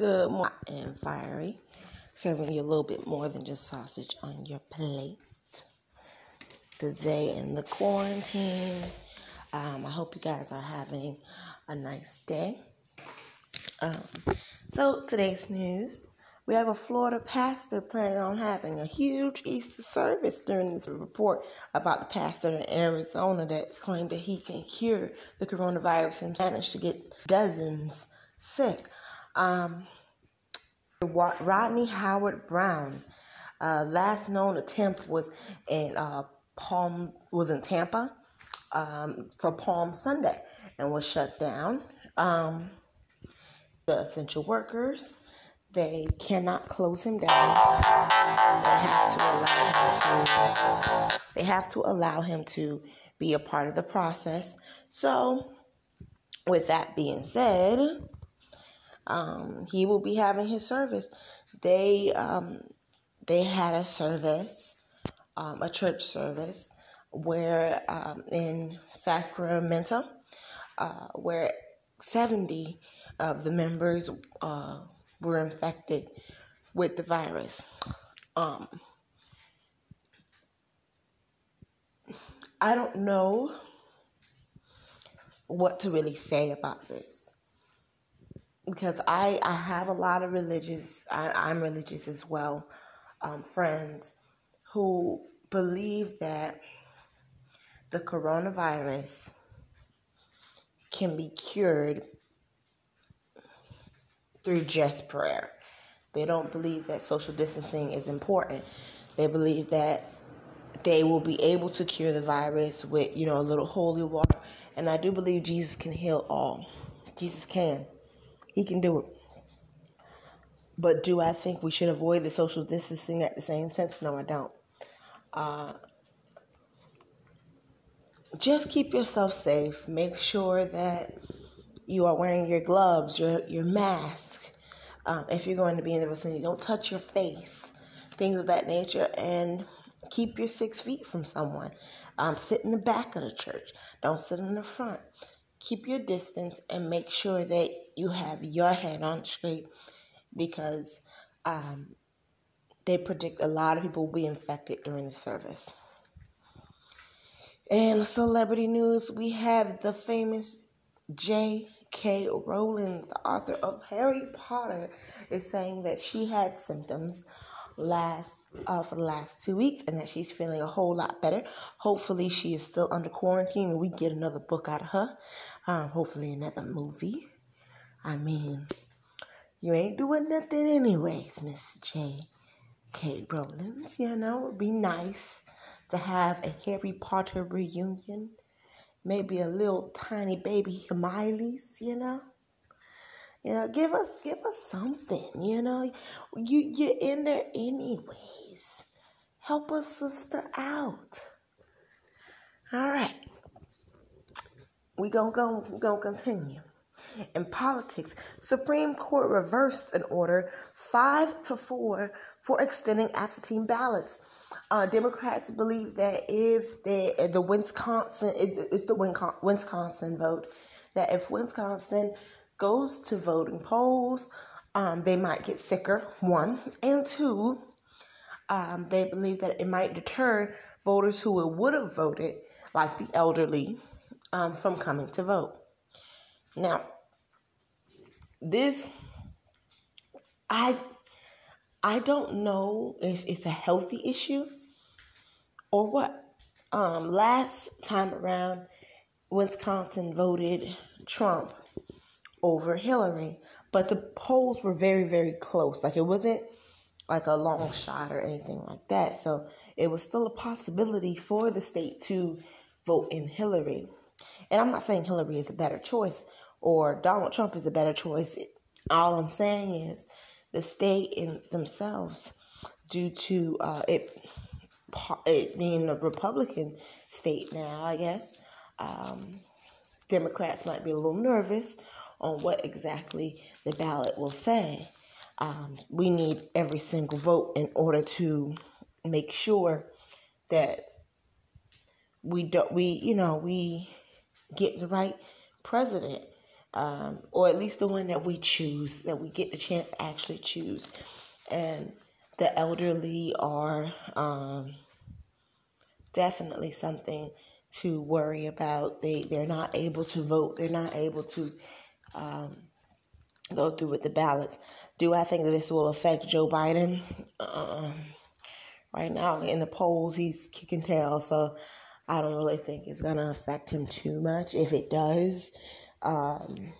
Good morning and fiery. Serving you a little bit more than just sausage on your plate. Today in the quarantine. Um, I hope you guys are having a nice day. Um, so today's news. We have a Florida pastor planning on having a huge Easter service during this report about the pastor in Arizona that claimed that he can cure the coronavirus and managed to get dozens sick. Um, Rodney Howard Browne, uh, last known attempt was in uh, Palm was in Tampa um, for Palm Sunday and was shut down. Um, the essential workers they cannot close him down. They have to allow him to. They have to allow him to be a part of the process. So, with that being said, um, he will be having his service. They um, they had a service, um, a church service, where um, in Sacramento, uh, where seventy of the members uh, were infected with the virus. Um, I don't know what to really say about this because I, I have a lot of religious, I, am religious as well, um, friends who believe that the coronavirus can be cured through just prayer. They don't believe that social distancing is important. They believe that they will be able to cure the virus with, you know, a little holy water. And I do believe Jesus can heal all. Jesus can. He can do it. But do I think we should avoid the social distancing at the same sense? No, I don't. Uh, just keep yourself safe. Make sure that you are wearing your gloves, your your mask. Um, if you're going to be in the vicinity, don't touch your face, things of that nature, and keep your six feet from someone. Um, sit in the back of the church. Don't sit in the front keep your distance and make sure that you have your head on straight because um, they predict a lot of people will be infected during the service. And celebrity news, we have the famous J.K. Rowling, the author of Harry Potter, is saying that she had symptoms last uh, for the last two weeks and that she's feeling a whole lot better. Hopefully, she is still under quarantine and we get another book out of her. Um, hopefully, another movie. I mean, you ain't doing nothing anyways, Miss J. K. Rowling. You know, it'd be nice to have a Harry Potter reunion. Maybe a little tiny baby Hermione's, you know. You know, give us give us something, you know. You you're in there anyways. Help us sister out. All right we gonna go we gonna continue. In politics, Supreme Court reversed an order five to four for extending absentee ballots. Uh, Democrats believe that if they, the Wisconsin it's the Wisconsin vote that if Wisconsin goes to voting polls, um, they might get sicker. One and two, um, they believe that it might deter voters who would have voted, like the elderly, um, from coming to vote. Now, this, I, I don't know if it's a healthy issue or what. Um, last time around, Wisconsin voted Trump over Hillary, but the polls were very, very close. Like it wasn't like a long shot or anything like that. So it was still a possibility for the state to vote in Hillary. And I'm not saying Hillary is a better choice or Donald Trump is a better choice. All I'm saying is the state in themselves, due to uh, it, it being a Republican state now, I guess, um, Democrats might be a little nervous on what exactly the ballot will say. Um, we need every single vote in order to make sure that we don't we you know we get the right president. um, or at least the one that we choose, that we get the chance to actually choose. And the elderly are um, definitely something to worry about. They they're not able to vote. They're not able to um, go through with the ballots. Do I think that this will affect Joe Biden? Um, right now in the polls, he's kicking tail, so I don't really think it's gonna affect him too much. If it does, um,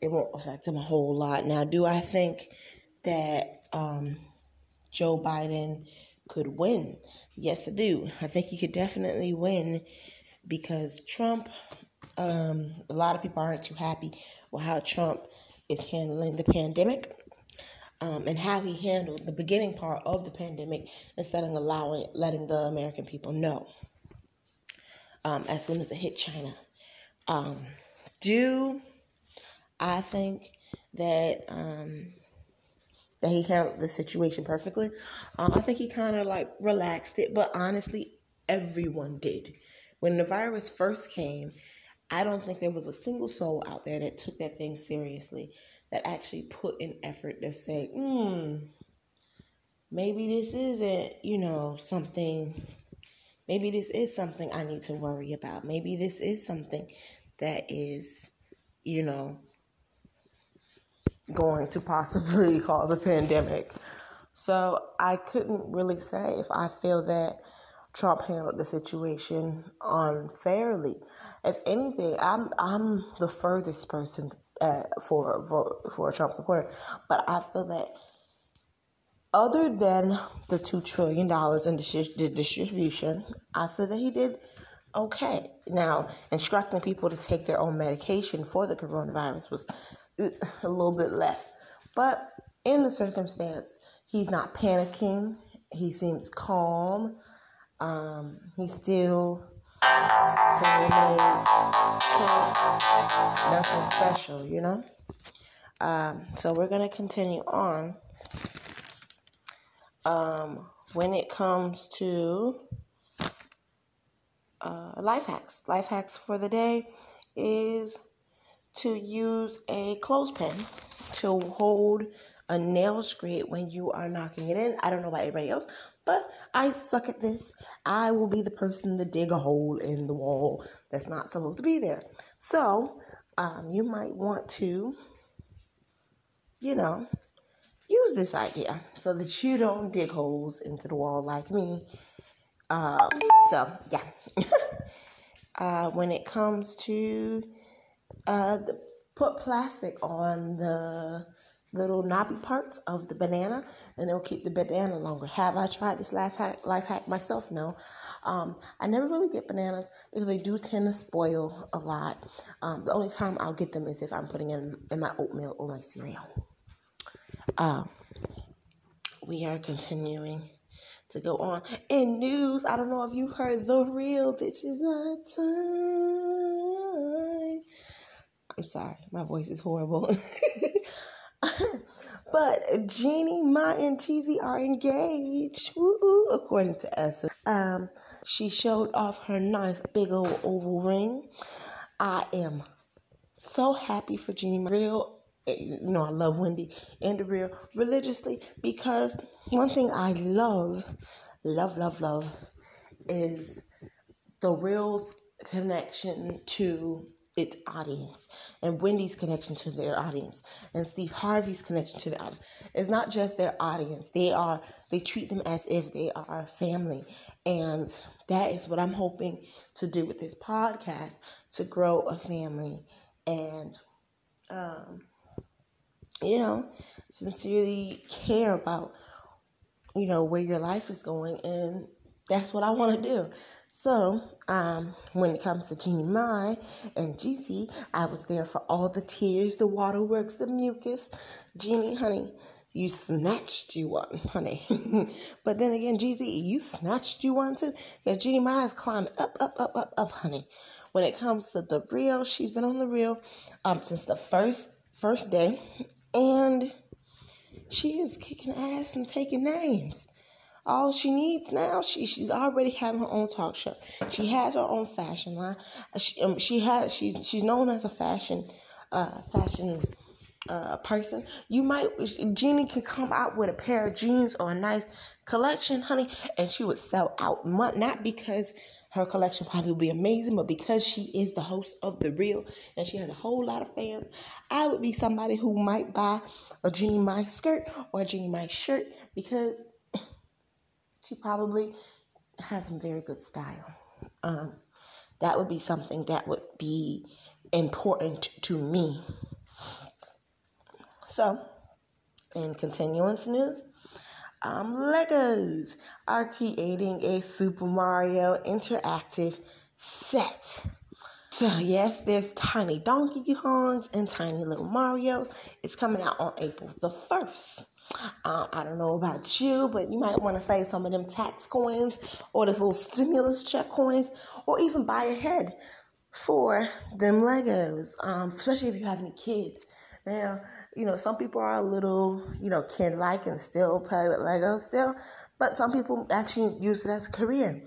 it won't affect him a whole lot. Now, do I think that um, Joe Biden could win? Yes, I do. I think he could definitely win because Trump. Um, a lot of people aren't too happy with how Trump is handling the pandemic. Um, and how he handled the beginning part of the pandemic instead of allowing letting the American people know um, as soon as it hit China. Um, do I think that um, that he handled the situation perfectly? Um, I think he kind of like relaxed it, but honestly, everyone did. When the virus first came, I don't think there was a single soul out there that took that thing seriously, that actually put in effort to say, hmm, maybe this isn't, you know, something Maybe this is something I need to worry about. Maybe this is something that is, you know, going to possibly cause a pandemic. So I couldn't really say if I feel that Trump handled the situation unfairly. If anything, I'm I'm the furthest person uh, for for for a Trump supporter, but I feel that other than the two trillion dollars in the distribution, I feel that he did okay. Now, instructing people to take their own medication for the coronavirus was uh, a little bit left, but in the circumstance, he's not panicking. He seems calm. Um, he's still same old, nothing special, you know. Um, so we're gonna continue on um, when it comes to uh, life hacks. Life hacks for the day is to use a clothespin to hold a nail straight when you are knocking it in. I don't know about everybody else, but I suck at this. I will be the person to dig a hole in the wall that's not supposed to be there. So, um, you might want to, you know, use this idea so that you don't dig holes into the wall like me. Uh, so, yeah. uh, when it comes to uh, the, put plastic on the little knobby parts of the banana and it'll keep the banana longer. Have I tried this life hack, life hack myself? No. Um, I never really get bananas because they do tend to spoil a lot. Um, the only time I'll get them is if I'm putting in, in my oatmeal or my cereal. Um, we are continuing to go on. In news, I don't know if you've heard the real This Is My Time. I'm sorry, my voice is horrible. but Jeannie, Mai, and Jeezy are engaged, Woo-hoo, according to Essence. Um, she showed off her nice big old oval ring. I am so happy for Jeannie. Real you know, I love Wendy and the real religiously because one thing I love, love, love, love is the real's connection to its audience and Wendy's connection to their audience and Steve Harvey's connection to the audience. It's not just their audience. They are they treat them as if they are family. And that is what I'm hoping to do with this podcast to grow a family and um you know, sincerely care about, you know, where your life is going. And that's what I want to do. So, um, when it comes to Jeannie Mai and Jeezy, I was there for all the tears, the waterworks, the mucus. Jeannie, honey, you snatched you one, honey. but then again, Jeezy, you snatched you one too. Because Jeannie Mai has climbed up, up, up, up, up, honey. When it comes to the real, she's been on the real um, since the first first day and she is kicking ass and taking names. All she needs now, she she's already having her own talk show. She has her own fashion line. She, um, she has she's she's known as a fashion uh, fashion uh, person. You might Jeannie can come out with a pair of jeans or a nice collection, honey, and she would sell out. Not because her collection probably would be amazing, but because she is the host of The Real and she has a whole lot of fans, I would be somebody who might buy a Jeannie Mai skirt or a Jeannie Mai shirt because she probably has some very good style. Um, that would be something that would be important to me. So, in continuance news, um, Legos are creating a Super Mario interactive set. So, yes, there's tiny Donkey Kongs and tiny little Marios. It's coming out on April the 1st. Um, I don't know about you, but you might want to save some of them tax coins or those little stimulus check coins, or even buy ahead for them Legos, um, especially if you have any kids. Now, you know, some people are a little, you know, kid like and still play with Legos still, but some people actually use it as a career.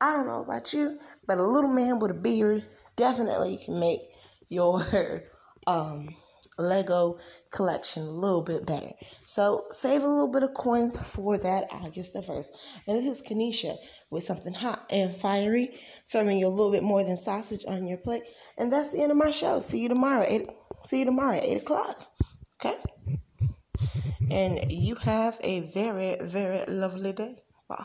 I don't know about you, but a little man with a beard definitely can make your um Lego collection a little bit better. So save a little bit of coins for that August the 1st. And this is Kanisha with something hot and fiery, serving you a little bit more than sausage on your plate. And that's the end of my show. See you tomorrow. Eight, see you tomorrow at 8 o'clock. Okay? And you have a very, very lovely day. Bye.